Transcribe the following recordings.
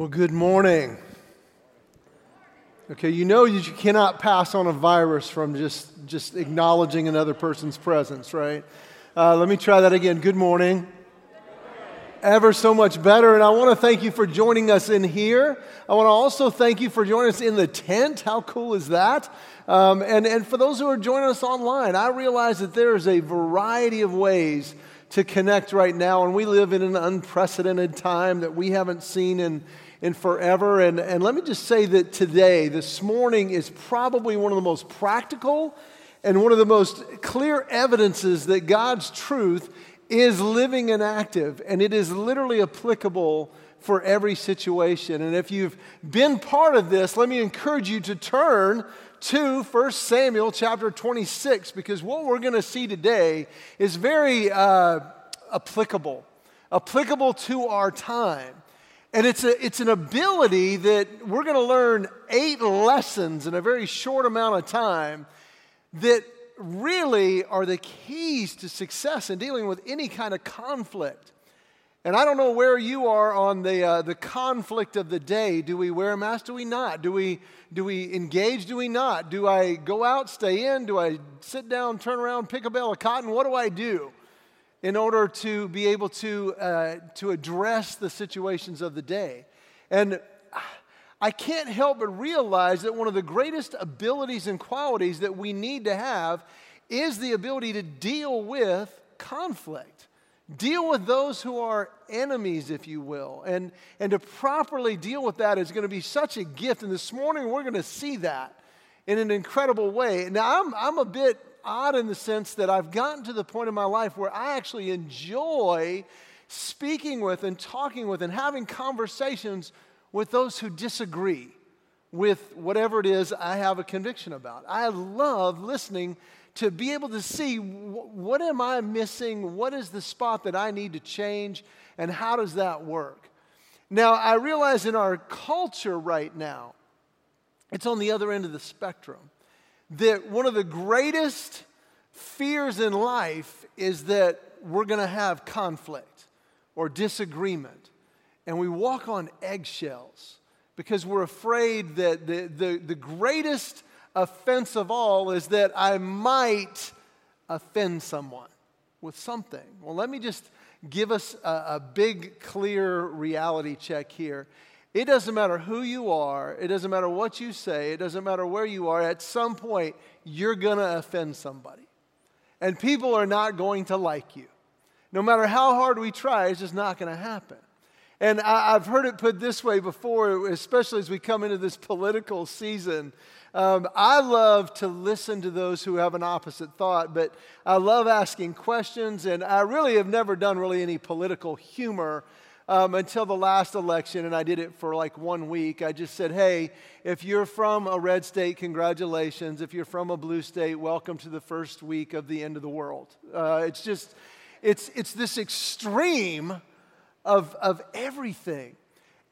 Well, good morning. Okay, you know that you cannot pass on a virus from just, just acknowledging another person's presence, right? Uh, let me try that again. Good morning. Ever so much better. And I want to thank you for joining us in here. I want to also thank you for joining us in the tent. How cool is that? Um, and, and for those who are joining us online, I realize that there is a variety of ways to connect right now. And we live in an unprecedented time that we haven't seen in in forever. And, and let me just say that today, this morning, is probably one of the most practical and one of the most clear evidences that God's truth is living and active, and it is literally applicable for every situation. And if you've been part of this, let me encourage you to turn to 1 Samuel chapter 26, because what we're going to see today is very uh, applicable, applicable to our time. And it's, a, it's an ability that we're going to learn eight lessons in a very short amount of time that really are the keys to success in dealing with any kind of conflict. And I don't know where you are on the, uh, the conflict of the day. Do we wear a mask? Do we not? Do we, do we engage? Do we not? Do I go out, stay in? Do I sit down, turn around, pick a bale of cotton? What do I do? In order to be able to, uh, to address the situations of the day. And I can't help but realize that one of the greatest abilities and qualities that we need to have is the ability to deal with conflict. Deal with those who are enemies, if you will. And, and to properly deal with that is going to be such a gift. And this morning we're going to see that in an incredible way. Now, I'm, I'm a bit odd in the sense that I've gotten to the point in my life where I actually enjoy speaking with and talking with and having conversations with those who disagree with whatever it is I have a conviction about. I love listening to be able to see what am I missing? What is the spot that I need to change? And how does that work? Now, I realize in our culture right now, it's on the other end of the spectrum that one of the greatest fears in life is that we're going to have conflict or disagreement. And we walk on eggshells because we're afraid that the, the, the greatest offense of all is that I might offend someone with something. Well, let me just give us a, a big, clear reality check here. It doesn't matter who you are, it doesn't matter what you say, it doesn't matter where you are, at some point, you're going to offend somebody. And people are not going to like you. No matter how hard we try, it's just not going to happen. And I, have heard it put this way before, especially as we come into this political season. Um, I love to listen to those who have an opposite thought, but I love asking questions, and I really have never done really any political humor um, until the last election, and I did it for like one week. I just said, hey, if you're from a red state, congratulations. If you're from a blue state, welcome to the first week of the end of the world. Uh, it's just, it's, it's this extreme of, of everything.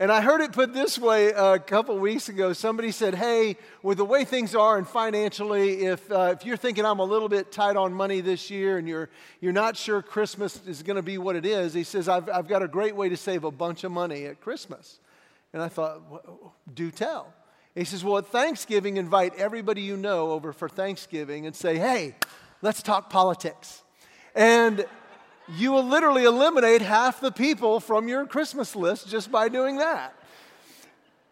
And I heard it put this way a couple weeks ago. Somebody said, Hey, with the way things are and financially, if, uh, if you're thinking I'm a little bit tight on money this year and you're, you're not sure Christmas is going to be what it is, he says, I've, I've got a great way to save a bunch of money at Christmas. And I thought, Do tell. He says, Well, at Thanksgiving, invite everybody you know over for Thanksgiving and say, Hey, let's talk politics. And you will literally eliminate half the people from your Christmas list just by doing that.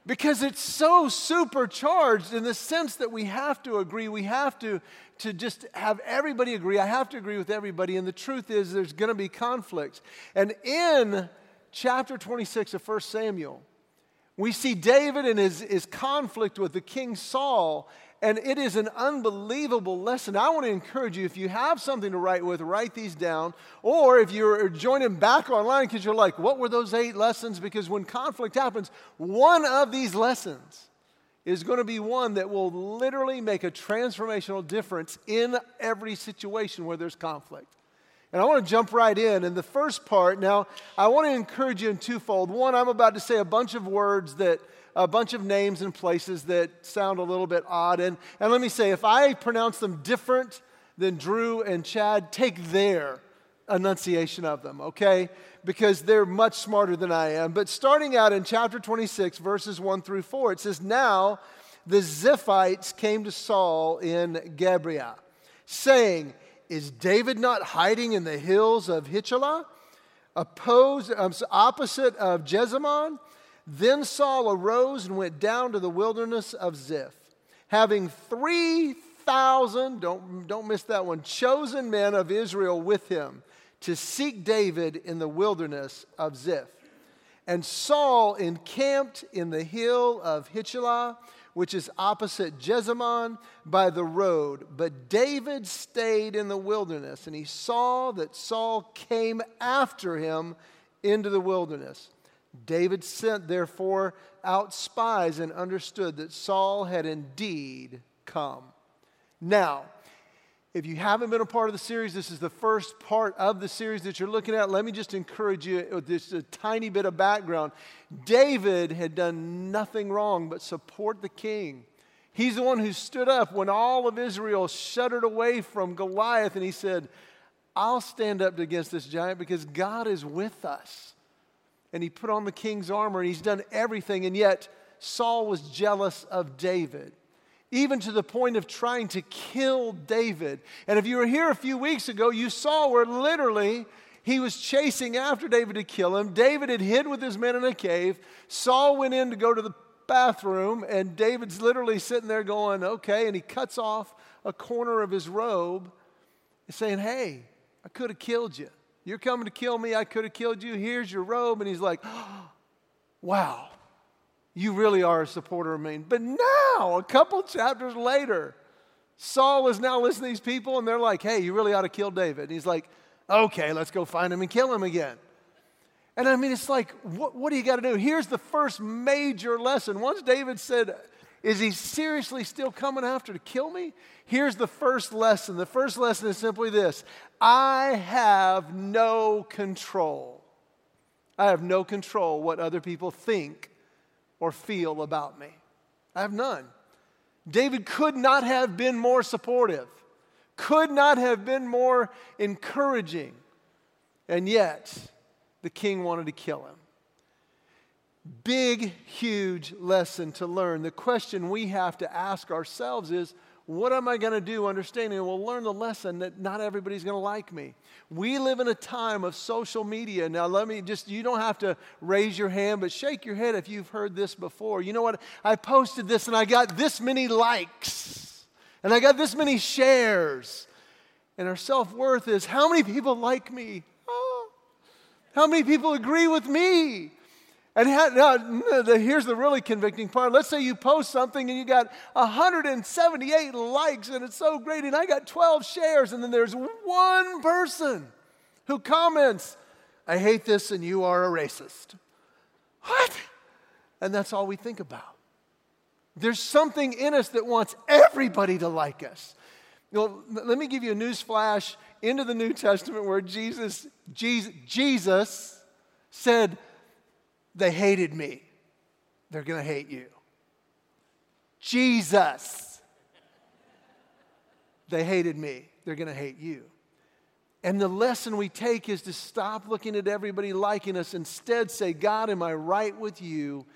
Because it's so supercharged in the sense that we have to agree, we have to, to just have everybody agree. I have to agree with everybody. And the truth is, there's going to be conflicts. And in chapter 26 of 1 Samuel, we see David and his, his conflict with the king Saul and it is an unbelievable lesson. I want to encourage you if you have something to write with, write these down. Or if you're joining back online because you're like, what were those eight lessons? Because when conflict happens, one of these lessons is going to be one that will literally make a transformational difference in every situation where there's conflict. And I want to jump right in. In the first part, now, I want to encourage you in twofold. One, I'm about to say a bunch of words that a bunch of names and places that sound a little bit odd. And, and let me say, if I pronounce them different than Drew and Chad, take their enunciation of them, okay? Because they're much smarter than I am. But starting out in chapter 26, verses 1 through 4, it says, Now the Ziphites came to Saul in Gibeah, saying, Is David not hiding in the hills of Hachilah, opposed, um, opposite of Jeshimon? Then Saul arose and went down to the wilderness of Ziph, having 3,000, don't, don't miss that one, chosen men of Israel with him to seek David in the wilderness of Ziph. And Saul encamped in the hill of Hachilah, which is opposite Jeshimon by the road. But David stayed in the wilderness, and he saw that Saul came after him into the wilderness. David sent, therefore, out spies and understood that Saul had indeed come. Now, if you haven't been a part of the series, this is the first part of the series that you're looking at. Let me just encourage you with just a tiny bit of background. David had done nothing wrong but support the king. He's the one who stood up when all of Israel shuddered away from Goliath, and he said, I'll stand up against this giant because God is with us and he put on the king's armor and he's done everything. And yet, Saul was jealous of David, even to the point of trying to kill David. And if you were here a few weeks ago, you saw where literally he was chasing after David to kill him. David had hid with his men in a cave. Saul went in to go to the bathroom, and David's literally sitting there going, Okay. And he cuts off a corner of his robe, saying, Hey, I could have killed you. You're coming to kill me. I could have killed you. Here's your robe. And he's like, oh, Wow, you really are a supporter of me. But now, a couple chapters later, Saul is now listening to these people and they're like, Hey, you really ought to kill David. And he's like, Okay, let's go find him and kill him again. And I mean, it's like, what, what do you got to do? Here's the first major lesson. Once David said, is he seriously still coming after to kill me? Here's the first lesson. The first lesson is simply this I have no control. I have no control what other people think or feel about me. I have none. David could not have been more supportive, could not have been more encouraging, and yet the king wanted to kill him. Big, huge lesson to learn. The question we have to ask ourselves is what am I going to do understanding? And we'll learn the lesson that not everybody's going to like me. We live in a time of social media. Now, let me just, you don't have to raise your hand, but shake your head if you've heard this before. You know what? I posted this and I got this many likes, and I got this many shares. And our self worth is how many people like me? Oh, how many people agree with me? And here's the really convicting part. Let's say you post something and you got 178 likes and it's so great, and I got 12 shares, and then there's one person who comments, I hate this and you are a racist. What? And that's all we think about. There's something in us that wants everybody to like us. Let me give you a news flash into the New Testament where Jesus, Jesus, Jesus said, they hated me. They're going to hate you. Jesus. They hated me. They're going to hate you. And the lesson we take is to stop looking at everybody liking us, instead, say, God, am I right with you?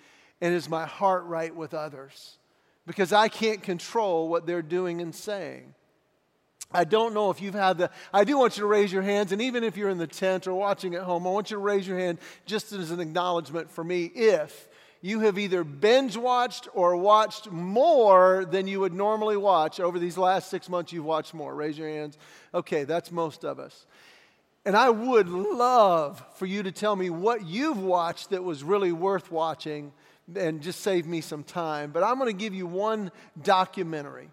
And is my heart right with others? Because I can't control what they're doing and saying. I don't know if you've had the, I do want you to raise your hands, and even if you're in the tent or watching at home, I want you to raise your hand just as an acknowledgement for me if you have either binge watched or watched more than you would normally watch over these last six months. You've watched more. Raise your hands. Okay, that's most of us. And I would love for you to tell me what you've watched that was really worth watching and just save me some time. But I'm going to give you one documentary.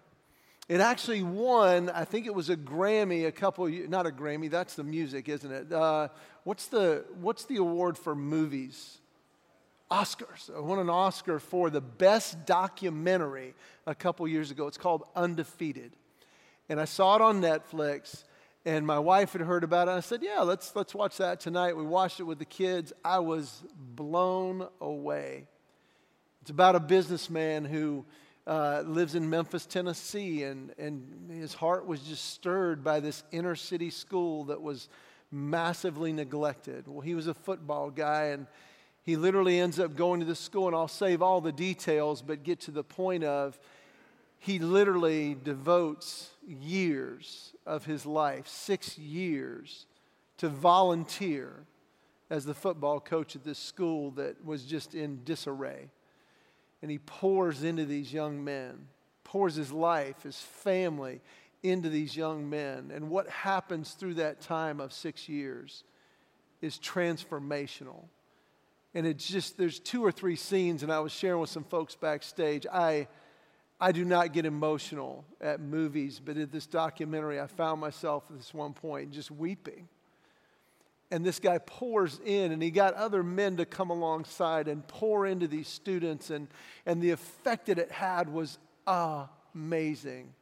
It actually won, I think it was a Grammy a couple, not a Grammy, that's the music, isn't it? Uh, what's, the, what's the award for movies? Oscars. I won an Oscar for the best documentary a couple years ago. It's called Undefeated. And I saw it on Netflix, and my wife had heard about it. I said, Yeah, let's, let's watch that tonight. We watched it with the kids. I was blown away. It's about a businessman who uh, lives in Memphis, Tennessee, and, and his heart was just stirred by this inner city school that was massively neglected. Well, he was a football guy, and he literally ends up going to the school, and I'll save all the details, but get to the point of he literally devotes years of his life, six years, to volunteer as the football coach at this school that was just in disarray. And he pours into these young men, pours his life, his family into these young men. And what happens through that time of six years is transformational. And it's just, there's two or three scenes, and I was sharing with some folks backstage. I, I do not get emotional at movies, but at this documentary, I found myself at this one point just weeping and this guy pours in, and he got other men to come alongside and pour into these students, and, and the effect that it had was amazing.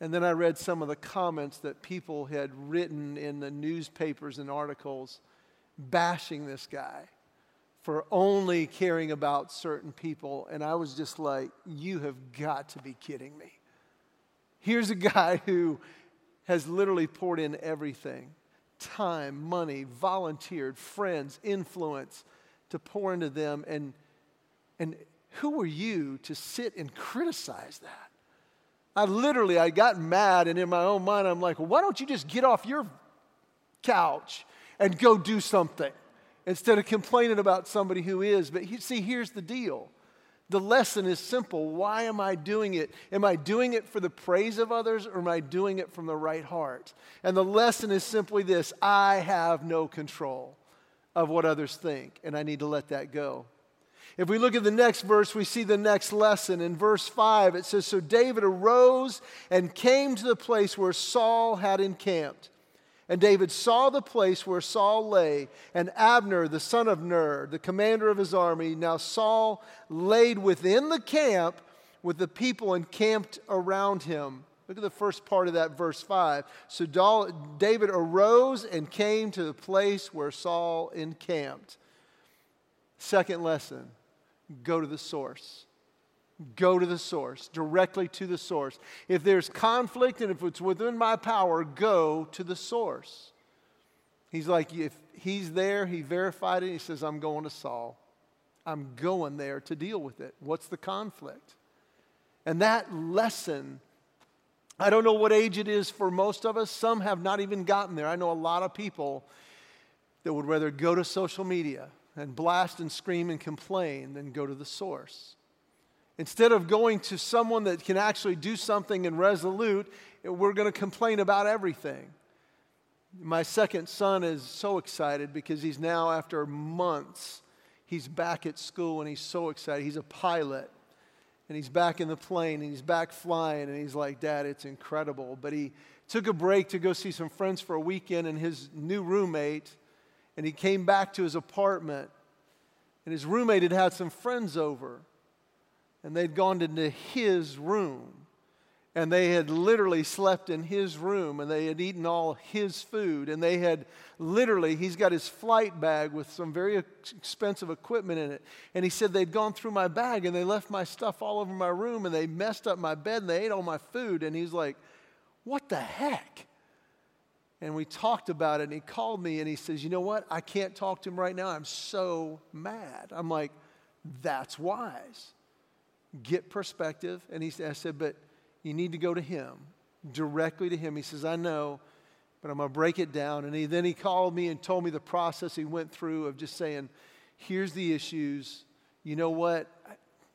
And then I read some of the comments that people had written in the newspapers and articles bashing this guy for only caring about certain people. And I was just like, you have got to be kidding me. Here's a guy who has literally poured in everything time, money, volunteered, friends, influence to pour into them. And, and who are you to sit and criticize that? I literally, I got mad, and in my own mind, I'm like, well, why don't you just get off your couch and go do something instead of complaining about somebody who is? But see, here's the deal the lesson is simple. Why am I doing it? Am I doing it for the praise of others or am I doing it from the right heart? And the lesson is simply this I have no control of what others think, and I need to let that go. If we look at the next verse, we see the next lesson. In verse 5, it says So David arose and came to the place where Saul had encamped. And David saw the place where Saul lay, and Abner, the son of Ner, the commander of his army. Now Saul laid within the camp with the people encamped around him. Look at the first part of that, verse 5. So David arose and came to the place where Saul encamped. Second lesson go to the source. Go to the source, directly to the source. If there's conflict and if it's within my power, go to the source. He's like, if he's there, he verified it. He says, I'm going to Saul. I'm going there to deal with it. What's the conflict? And that lesson, I don't know what age it is for most of us. Some have not even gotten there. I know a lot of people that would rather go to social media and blast and scream and complain than go to the source. Instead of going to someone that can actually do something and resolute, we're going to complain about everything. My second son is so excited because he's now, after months, he's back at school and he's so excited. He's a pilot and he's back in the plane and he's back flying and he's like, Dad, it's incredible. But he took a break to go see some friends for a weekend and his new roommate, and he came back to his apartment and his roommate had had some friends over and they'd gone into his room and they had literally slept in his room and they had eaten all his food and they had literally he's got his flight bag with some very expensive equipment in it and he said they'd gone through my bag and they left my stuff all over my room and they messed up my bed and they ate all my food and he's like what the heck? And we talked about it and he called me and he says you know what? I can't talk to him right now. I'm so mad. I'm like that's wise get perspective. And he I said, but you need to go to him, directly to him. He says, I know, but I'm going to break it down. And he, then he called me and told me the process he went through of just saying, here's the issues. You know what?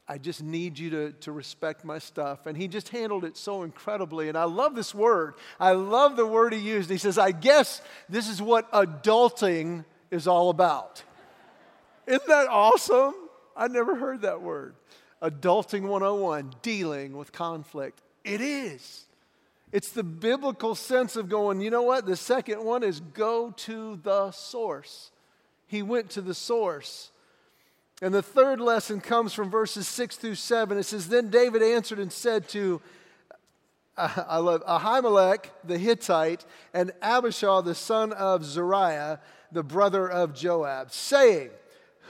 I just need you to, to respect my stuff. And he just handled it so incredibly. And I love this word. I love the word he used. He says, I guess this is what adulting is all about. Isn't that awesome? I never heard that word. Adulting 101, dealing with conflict. It is. It's the biblical sense of going, you know what? The second one is go to the source. He went to the source. And the third lesson comes from verses 6 through 7. It says, Then David answered and said to uh, I love Ahimelech the Hittite and Abishai the son of Zeruiah, the brother of Joab, saying,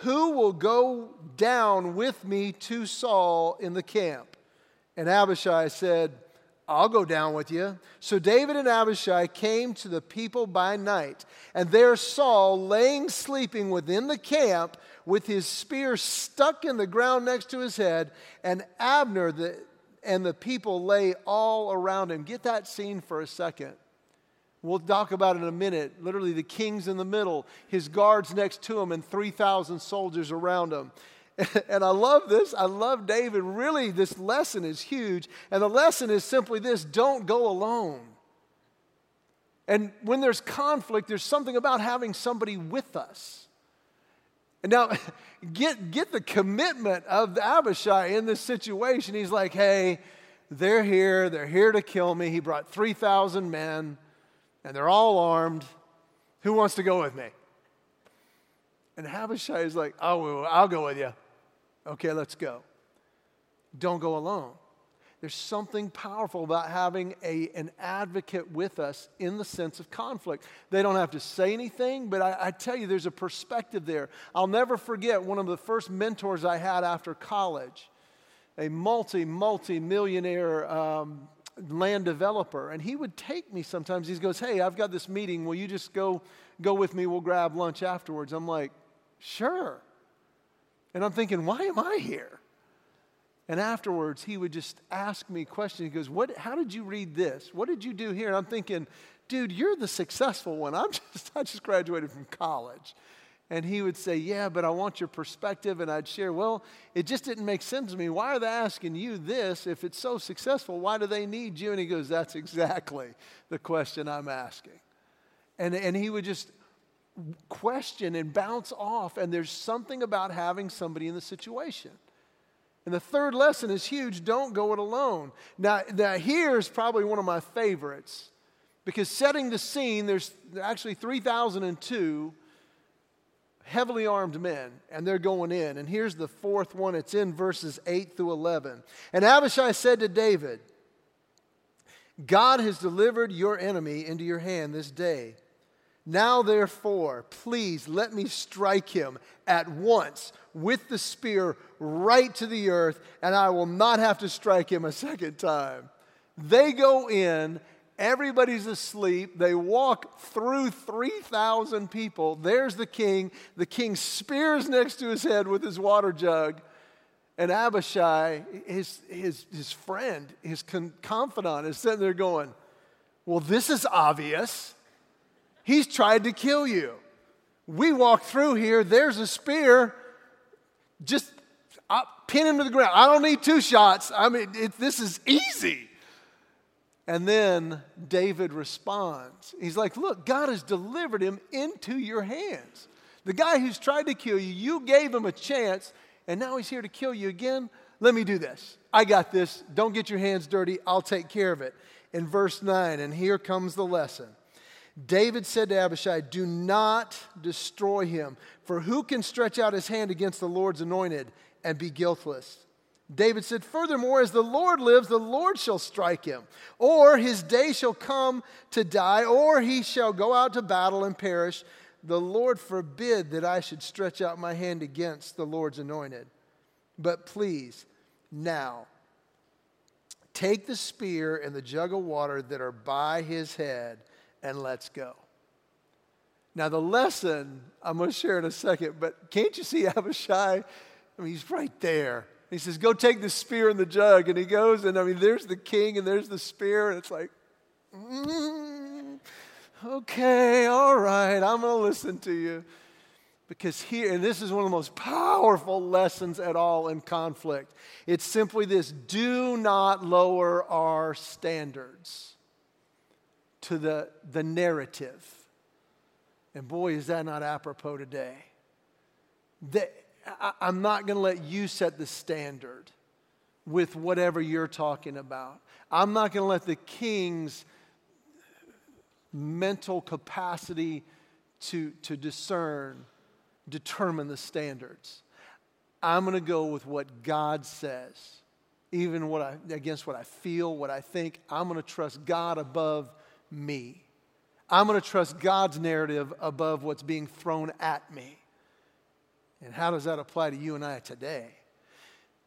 who will go down with me to Saul in the camp? And Abishai said, I'll go down with you. So David and Abishai came to the people by night, and there Saul laying sleeping within the camp with his spear stuck in the ground next to his head, and Abner the, and the people lay all around him. Get that scene for a second. We'll talk about it in a minute. Literally, the king's in the middle, his guards next to him, and 3,000 soldiers around him. And I love this. I love David. Really, this lesson is huge. And the lesson is simply this don't go alone. And when there's conflict, there's something about having somebody with us. And now, get, get the commitment of the Abishai in this situation. He's like, hey, they're here. They're here to kill me. He brought 3,000 men and they're all armed. Who wants to go with me? And Abishai is like, Oh, I'll go with you. Okay, let's go. Don't go alone. There's something powerful about having a, an advocate with us in the sense of conflict. They don't have to say anything, but I, I tell you, there's a perspective there. I'll never forget one of the first mentors I had after college, a multi, multi millionaire um, land developer, and he would take me sometimes. He goes, Hey, I've got this meeting. Will you just go, go with me? We'll grab lunch afterwards. I'm like, Sure. And I'm thinking, Why am I here? And afterwards, he would just ask me questions. He goes, what, How did you read this? What did you do here? And I'm thinking, Dude, you're the successful one. I'm just, I just graduated from college. And he would say, Yeah, but I want your perspective. And I'd share, Well, it just didn't make sense to me. Why are they asking you this? If it's so successful, why do they need you? And he goes, That's exactly the question I'm asking. And, and he would just question and bounce off. And there's something about having somebody in the situation. And the third lesson is huge don't go it alone. Now, now here's probably one of my favorites because setting the scene, there's actually 3,002 heavily armed men, and they're going in. And here's the fourth one it's in verses 8 through 11. And Abishai said to David, God has delivered your enemy into your hand this day. Now, therefore, please let me strike him at once with the spear right to the earth, and I will not have to strike him a second time. They go in Everybody's asleep. They walk through 3,000 people. There's the king. The king spears next to his head with his water jug. And Abishai, his, his, his friend, his con- confidant, is sitting there going, Well, this is obvious. He's tried to kill you. We walk through here, there's a spear. Just uh, pin him to the ground. I don't need two shots. I mean, it, this is easy. And then David responds. He's like, Look, God has delivered him into your hands. The guy who's tried to kill you, you gave him a chance, and now he's here to kill you again. Let me do this. I got this. Don't get your hands dirty. I'll take care of it. In verse 9, and here comes the lesson. David said to Abishai, Do not destroy him, for who can stretch out his hand against the Lord's anointed and be guiltless? David said, Furthermore, as the Lord lives, the Lord shall strike him, or his day shall come to die, or he shall go out to battle and perish. The Lord forbid that I should stretch out my hand against the Lord's anointed. But please, now, take the spear and the jug of water that are by his head, and let's go. Now, the lesson I'm going to share in a second, but can't you see Abishai? I mean, he's right there. He says, Go take the spear and the jug. And he goes, and I mean, there's the king and there's the spear. And it's like, mm, okay, all right, I'm going to listen to you. Because here, and this is one of the most powerful lessons at all in conflict, it's simply this do not lower our standards to the, the narrative. And boy, is that not apropos today. That I, am not going to let you set the standard with whatever you're talking about. I'm not going to let the king's mental capacity to, to discern determine the standards. I'm going to go with what God says, even what I, against what I feel, what I think. I'm going to trust God above me. I'm going to trust God's narrative above what's being thrown at me. And how does that apply to you and I today?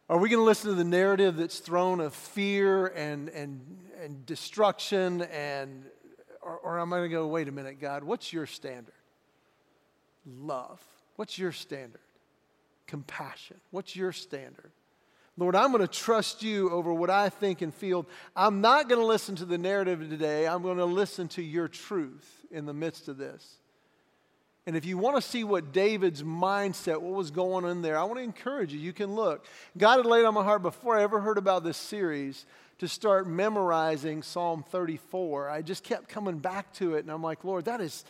Are we going to listen to the narrative that's thrown of fear and, and, and destruction? And, or, or am I going to go, wait a minute, God, what's your standard? Love. What's your standard? Compassion. What's your standard? Lord, I'm going to trust you over what I think and feel. I'm not going to listen to the narrative today. I'm going to listen to your truth in the midst of this. And if you want to see what David's mindset, what was going on there, I want to encourage you. You can look. God had laid on my heart before I ever heard about this series to start memorizing Psalm 34. I just kept coming back to it, and I'm like, Lord, that is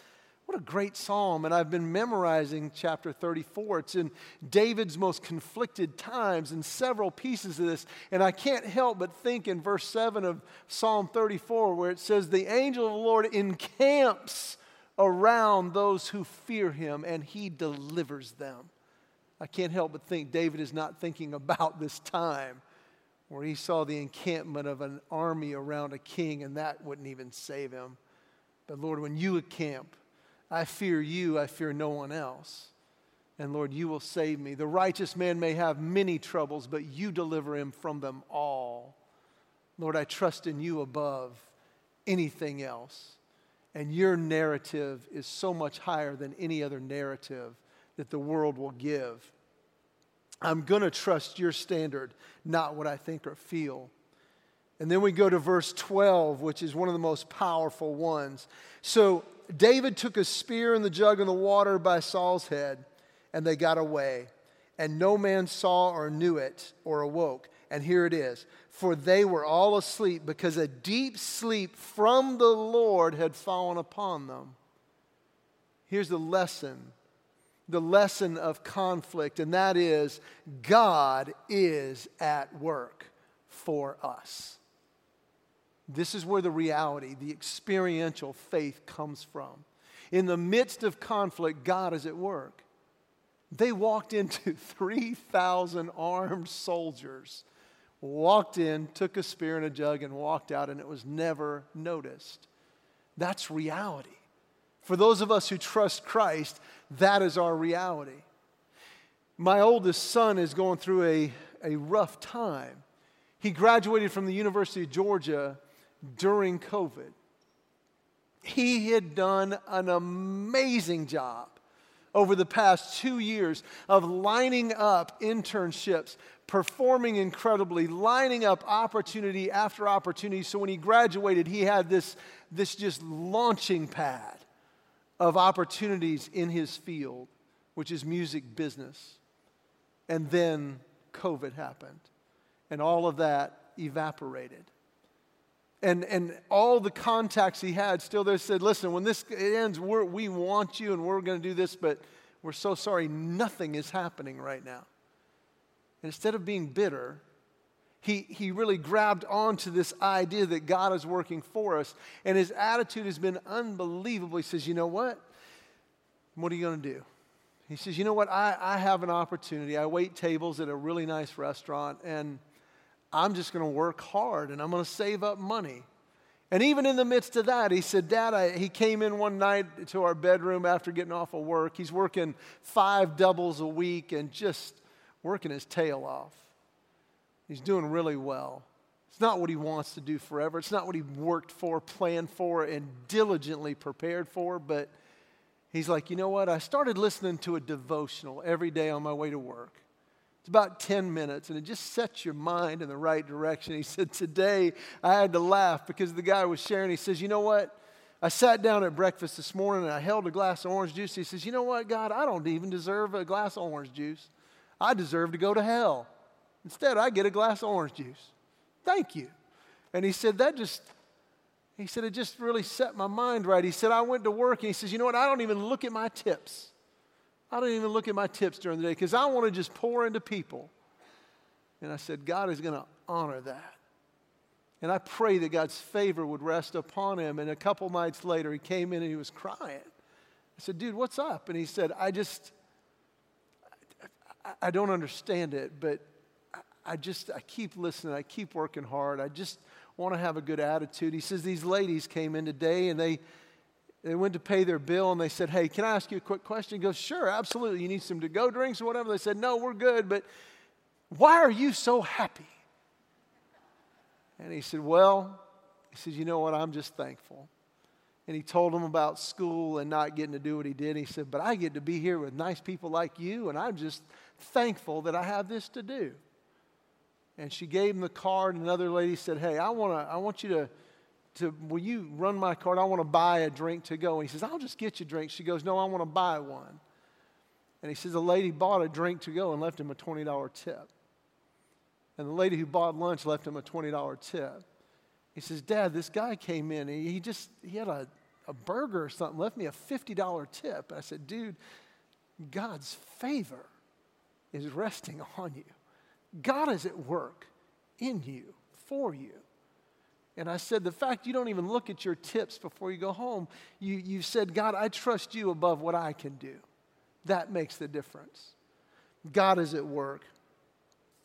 what a great psalm. And I've been memorizing chapter 34. It's in David's most conflicted times and several pieces of this. And I can't help but think in verse 7 of Psalm 34, where it says, The angel of the Lord encamps around those who fear him and he delivers them. I can't help but think David is not thinking about this time where he saw the encampment of an army around a king and that wouldn't even save him. But Lord, when you encamp, I fear you, I fear no one else. And Lord, you will save me. The righteous man may have many troubles, but you deliver him from them all. Lord, I trust in you above anything else. And your narrative is so much higher than any other narrative that the world will give. I'm going to trust your standard, not what I think or feel. And then we go to verse 12, which is one of the most powerful ones. So David took a spear and the jug in the water by Saul's head, and they got away. And no man saw or knew it or awoke. And here it is For they were all asleep because a deep sleep from the Lord had fallen upon them. Here's the lesson the lesson of conflict, and that is God is at work for us. This is where the reality, the experiential faith comes from. In the midst of conflict, God is at work. They walked into 3,000 armed soldiers, walked in, took a spear and a jug, and walked out, and it was never noticed. That's reality. For those of us who trust Christ, that is our reality. My oldest son is going through a, a rough time. He graduated from the University of Georgia during COVID. He had done an amazing job over the past two years of lining up internships, performing incredibly, lining up opportunity after opportunity. So when he graduated, he had this, this just launching pad of opportunities in his field, which is music business. And then COVID happened, and all of that evaporated and, and all the contacts he had still there said, Listen, when this ends, we want you and we're going to do this, but we're so sorry, nothing is happening right now. And instead of being bitter, he, he really grabbed onto this idea that God is working for us. And his attitude has been unbelievable. He says, You know what? What are you going to do? He says, You know what? I, I have an opportunity. I wait tables at a really nice restaurant, and I'm just going to work hard and I'm going to save up money. And even in the midst of that, he said, Dad, I, he came in one night to our bedroom after getting off of work. He's working five doubles a week and just working his tail off. He's doing really well. It's not what he wants to do forever. It's not what he worked for, planned for, and diligently prepared for. But he's like, you know what? I started listening to a devotional every day on my way to work. It's about 10 minutes, and it just sets your mind in the right direction. He said, Today I had to laugh because the guy was sharing. He says, You know what? I sat down at breakfast this morning and I held a glass of orange juice. He says, You know what, God? I don't even deserve a glass of orange juice. I deserve to go to hell. Instead, I get a glass of orange juice. Thank you. And he said, That just, he said, it just really set my mind right. He said, I went to work and he says, You know what? I don't even look at my tips. I don't even look at my tips during the day because I want to just pour into people. And I said, God is going to honor that. And I pray that God's favor would rest upon him. And a couple nights later, he came in and he was crying. I said, Dude, what's up? And he said, I just, I, don't understand it, but I, I just, I keep listening. I keep working hard. I just want to have a good attitude. He says, These ladies came in today and they, they went to pay their bill and they said, Hey, can I ask you a quick question? He goes, Sure, absolutely. You need some to go drinks or whatever? They said, No, we're good, but Why are you so happy? And he said, Well, he said, You know what? I'm just thankful. And he told him about school and not getting to do what he did. He said, But I get to be here with nice people like you, and I'm just thankful that I have this to do. And she gave him the card, and another lady said, Hey, I, wanna, I want you to, to, will you run my card? I want to buy a drink to go. And he says, I'll just get you a drink. She goes, No, I want to buy one. And he says, The lady bought a drink to go and left him a $20 tip. And the lady who bought lunch left him a $20 tip. He says, Dad, this guy came in. And he just, he had a, a burger or something, left me a $50 tip. And I said, Dude, God's favor is resting on you. God is at work in you, for you. And I said, the fact you don't even look at your tips before you go home, you, you said, God, I trust you above what I can do. That makes the difference. God is at work.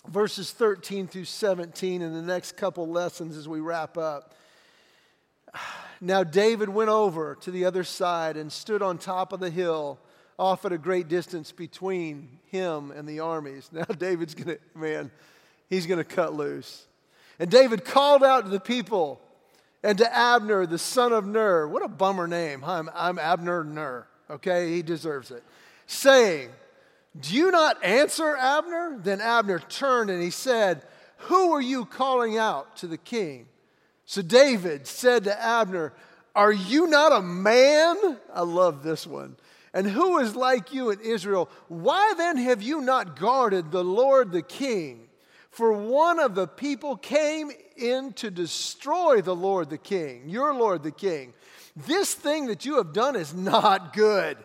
Verses 13 through 17 in the next couple lessons as we wrap up. Now, David went over to the other side and stood on top of the hill, off at a great distance between him and the armies. Now, David's going to, man, he's going to cut loose. And David called out to the people and to Abner, the son of Ner. What a bummer name. I'm, I'm Abner Ner. Okay, he deserves it saying, Do you not answer, Abner? Then Abner turned and he said, Who are you calling out to the king? So David said to Abner, Are you not a man? I love this one. And who is like you in Israel? Why then have you not guarded the Lord the king? For one of the people came in to destroy the Lord the king, your Lord the king. This thing that you have done is not good.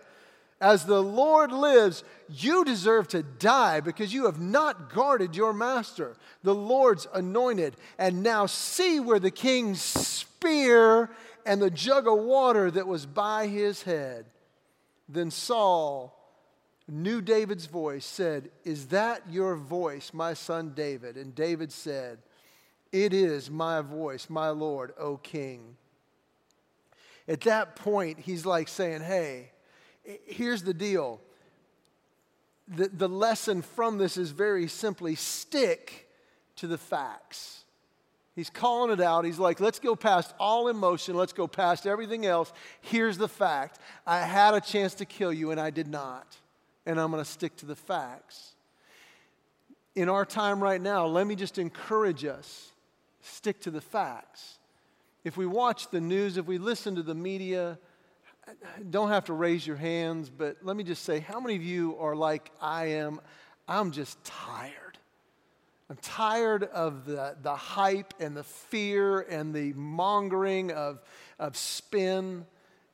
As the Lord lives, you deserve to die because you have not guarded your master, the Lord's anointed. And now see where the king's spear and the jug of water that was by his head. Then Saul knew David's voice, said, Is that your voice, my son David? And David said, It is my voice, my Lord, O king. At that point, he's like saying, Hey, here's the deal. The, the lesson from this is very simply stick to the facts. He's calling it out. He's like, let's go past all emotion. Let's go past everything else. Here's the fact I had a chance to kill you, and I did not. And I'm going to stick to the facts. In our time right now, let me just encourage us stick to the facts. If we watch the news, if we listen to the media, don't have to raise your hands, but let me just say how many of you are like I am? I'm just tired. I'm tired of the, the hype and the fear and the mongering of, of spin.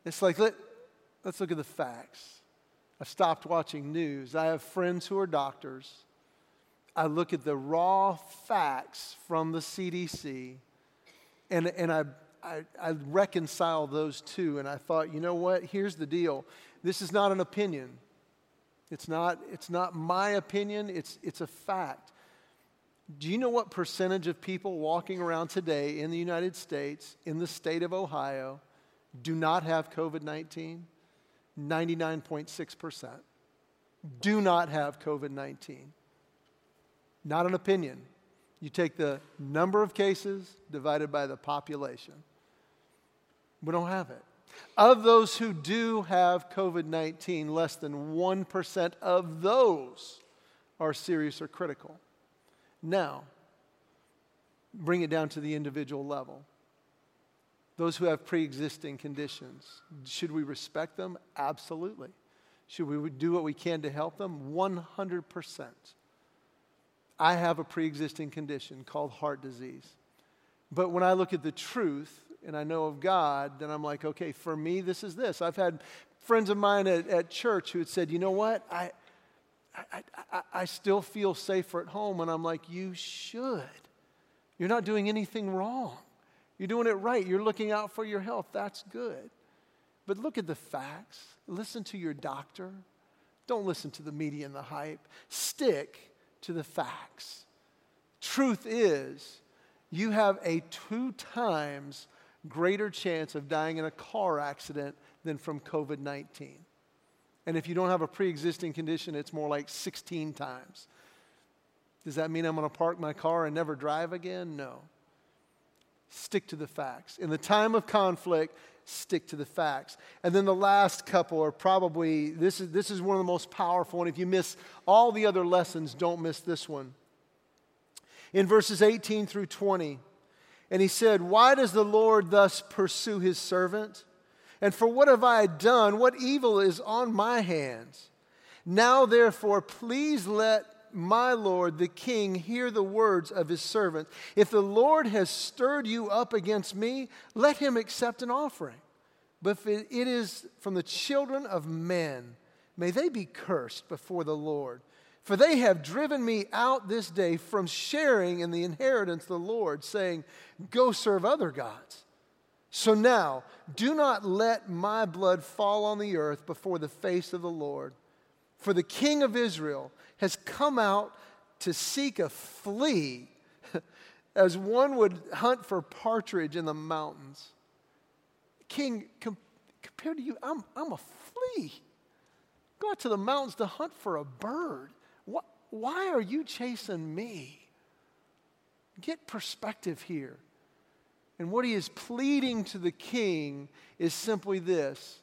It's like, let, let's look at the facts. I've stopped watching news. I have friends who are doctors. I look at the raw facts from the CDC, and, and I I, I reconcile those two, and I thought, you know what? Here's the deal. This is not an opinion. It's not, it's not my opinion, it's, it's a fact. Do you know what percentage of people walking around today in the United States, in the state of Ohio, do not have COVID 19? 99.6%. Do not have COVID 19. Not an opinion. You take the number of cases divided by the population. We don't have it. Of those who do have COVID 19, less than 1% of those are serious or critical. Now, bring it down to the individual level. Those who have pre existing conditions, should we respect them? Absolutely. Should we do what we can to help them? 100%. I have a pre existing condition called heart disease. But when I look at the truth, and I know of God, then I'm like, okay, for me, this is this. I've had friends of mine at, at church who had said, you know what? I, I, I, I still feel safer at home. And I'm like, you should. You're not doing anything wrong. You're doing it right. You're looking out for your health. That's good. But look at the facts. Listen to your doctor. Don't listen to the media and the hype. Stick to the facts. Truth is, you have a two times greater chance of dying in a car accident than from COVID 19. And if you don't have a pre existing condition, it's more like 16 times. Does that mean I'm going to park my car and never drive again? No. Stick to the facts. In the time of conflict, stick to the facts. And then the last couple are probably this is, this is one of the most powerful. And if you miss all the other lessons, don't miss this one. In verses 18 through 20, and he said, Why does the Lord thus pursue his servant? And for what have I done? What evil is on my hands? Now, therefore, please let my Lord the king hear the words of his servant. If the Lord has stirred you up against me, let him accept an offering. But if it is from the children of men, may they be cursed before the Lord. For they have driven me out this day from sharing in the inheritance of the Lord, saying, Go serve other gods. So now, do not let my blood fall on the earth before the face of the Lord. For the king of Israel has come out to seek a flea as one would hunt for partridge in the mountains. King, com- compared to you, I'm, I'm a flea. Go out to the mountains to hunt for a bird. What, why are you chasing me? Get perspective here. And what he is pleading to the king is simply this.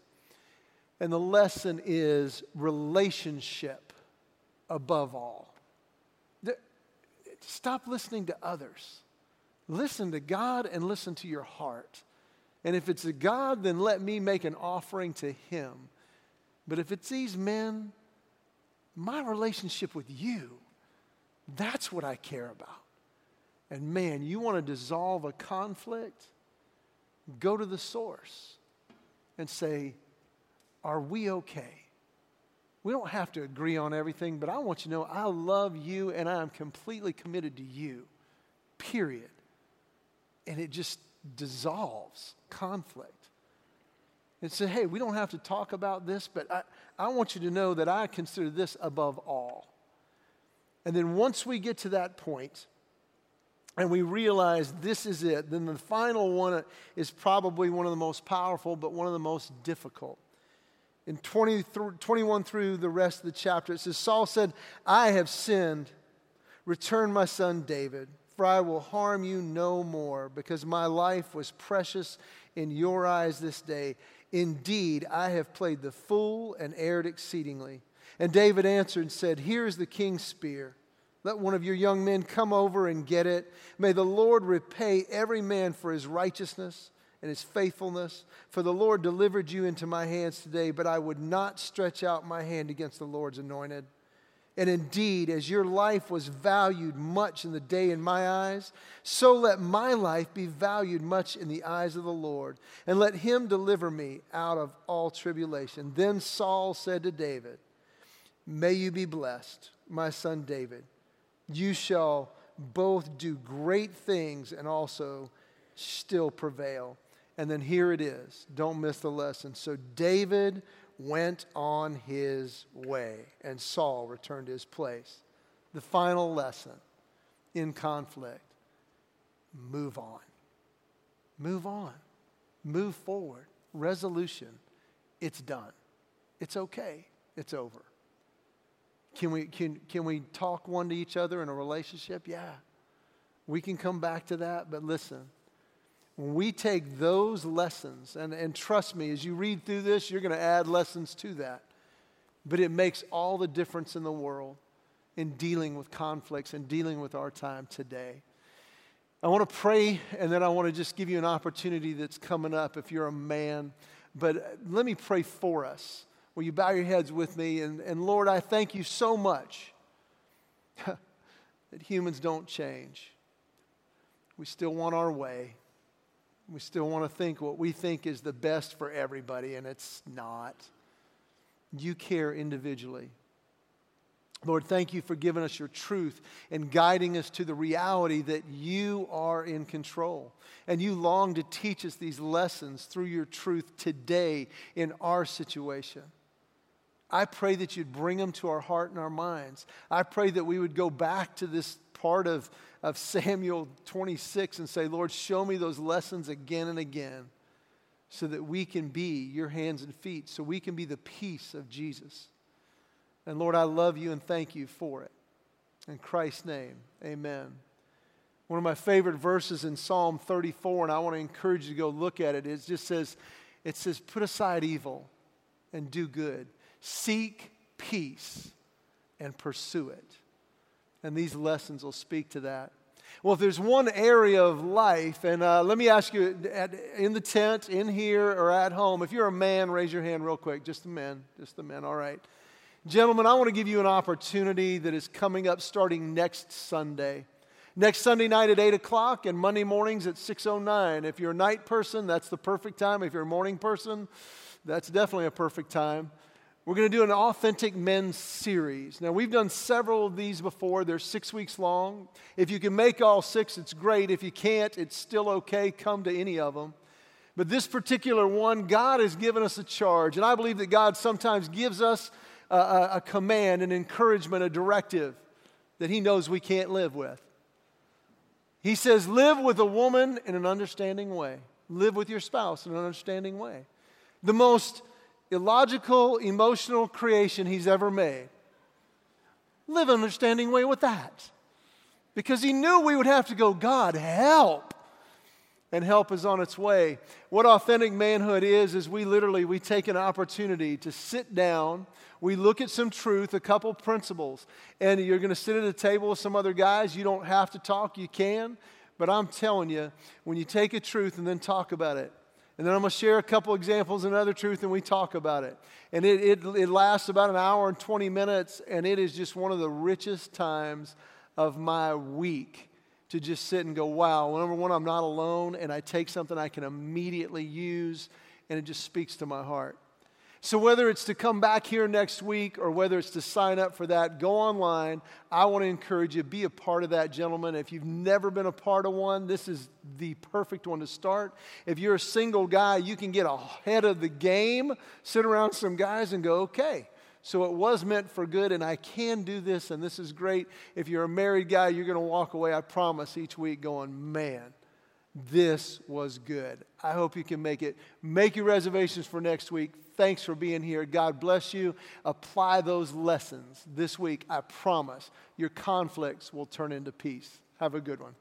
And the lesson is relationship above all. Stop listening to others. Listen to God and listen to your heart. And if it's a God, then let me make an offering to him. But if it's these men, my relationship with you, that's what I care about. And man, you want to dissolve a conflict? Go to the source and say, Are we okay? We don't have to agree on everything, but I want you to know I love you and I am completely committed to you, period. And it just dissolves conflict. And say, hey, we don't have to talk about this, but I, I want you to know that I consider this above all. And then once we get to that point, and we realize this is it, then the final one is probably one of the most powerful, but one of the most difficult in 20 th- 21 through the rest of the chapter, it says, Saul said, I have sinned. Return my son David, for I will harm you no more, because my life was precious in your eyes this day. Indeed, I have played the fool and erred exceedingly. And David answered and said, Here is the king's spear. Let one of your young men come over and get it. May the Lord repay every man for his righteousness and his faithfulness. For the Lord delivered you into my hands today, but I would not stretch out my hand against the Lord's anointed. And indeed, as your life was valued much in the day in my eyes, so let my life be valued much in the eyes of the Lord, and let him deliver me out of all tribulation. Then Saul said to David, May you be blessed, my son David. You shall both do great things and also still prevail. And then here it is. Don't miss the lesson. So David went on his way, and Saul returned to his place. The final lesson in conflict move on. Move on. Move forward. Resolution. It's done. It's okay. It's over. Can we, can, can we talk one to each other in a relationship? Yeah. We can come back to that, but listen, when we take those lessons, and, and trust me, as you read through this, you're going to add lessons to that. But it makes all the difference in the world in dealing with conflicts and dealing with our time today. I want to pray, and then I want to just give you an opportunity that's coming up if you're a man. But let me pray for us. Will you bow your heads with me? And, and Lord, I thank you so much that humans don't change. We still want our way. We still want to think what we think is the best for everybody, and it's not. You care individually. Lord, thank you for giving us your truth and guiding us to the reality that you are in control. And you long to teach us these lessons through your truth today in our situation. I pray that you'd bring them to our heart and our minds. I pray that we would go back to this part of, of Samuel 26 and say, Lord, show me those lessons again and again so that we can be your hands and feet, so we can be the peace of Jesus. And Lord, I love you and thank you for it. In Christ's name, amen. One of my favorite verses in Psalm 34, and I want to encourage you to go look at it. It just says, it says, put aside evil and do good. Seek peace and pursue it. And these lessons will speak to that. Well, if there's one area of life, and uh, let me ask you at, in the tent, in here, or at home, if you're a man, raise your hand real quick. Just the men, just the men, all right. Gentlemen, I want to give you an opportunity that is coming up starting next Sunday. Next Sunday night at 8 o'clock and Monday mornings at 6.09. If you're a night person, that's the perfect time. If you're a morning person, that's definitely a perfect time. We're going to do an authentic men's series. Now, we've done several of these before. They're six weeks long. If you can make all six, it's great. If you can't, it's still okay. Come to any of them. But this particular one, God has given us a charge. And I believe that God sometimes gives us a, a, a command, an encouragement, a directive that He knows we can't live with. He says, Live with a woman in an understanding way, live with your spouse in an understanding way. The most illogical, emotional creation he's ever made. Live an understanding way with that. Because he knew we would have to go, God, help. And help is on its way. What authentic manhood is, is we literally, we take an opportunity to sit down, we look at some truth, a couple principles, and you're going to sit at a table with some other guys. You don't have to talk, you can. But I'm telling you, when you take a truth and then talk about it, and then I'm going to share a couple examples and other truth, and we talk about it. And it, it, it lasts about an hour and 20 minutes, and it is just one of the richest times of my week to just sit and go, wow, number one, I'm not alone, and I take something I can immediately use, and it just speaks to my heart. So, whether it's to come back here next week or whether it's to sign up for that, go online. I want to encourage you, be a part of that, gentlemen. If you've never been a part of one, this is the perfect one to start. If you're a single guy, you can get ahead of the game, sit around some guys and go, okay. So it was meant for good, and I can do this, and this is great. If you're a married guy, you're going to walk away, I promise, each week going, man, this was good. I hope you can make it. Make your reservations for next week. Thanks for being here. God bless you. Apply those lessons this week. I promise your conflicts will turn into peace. Have a good one.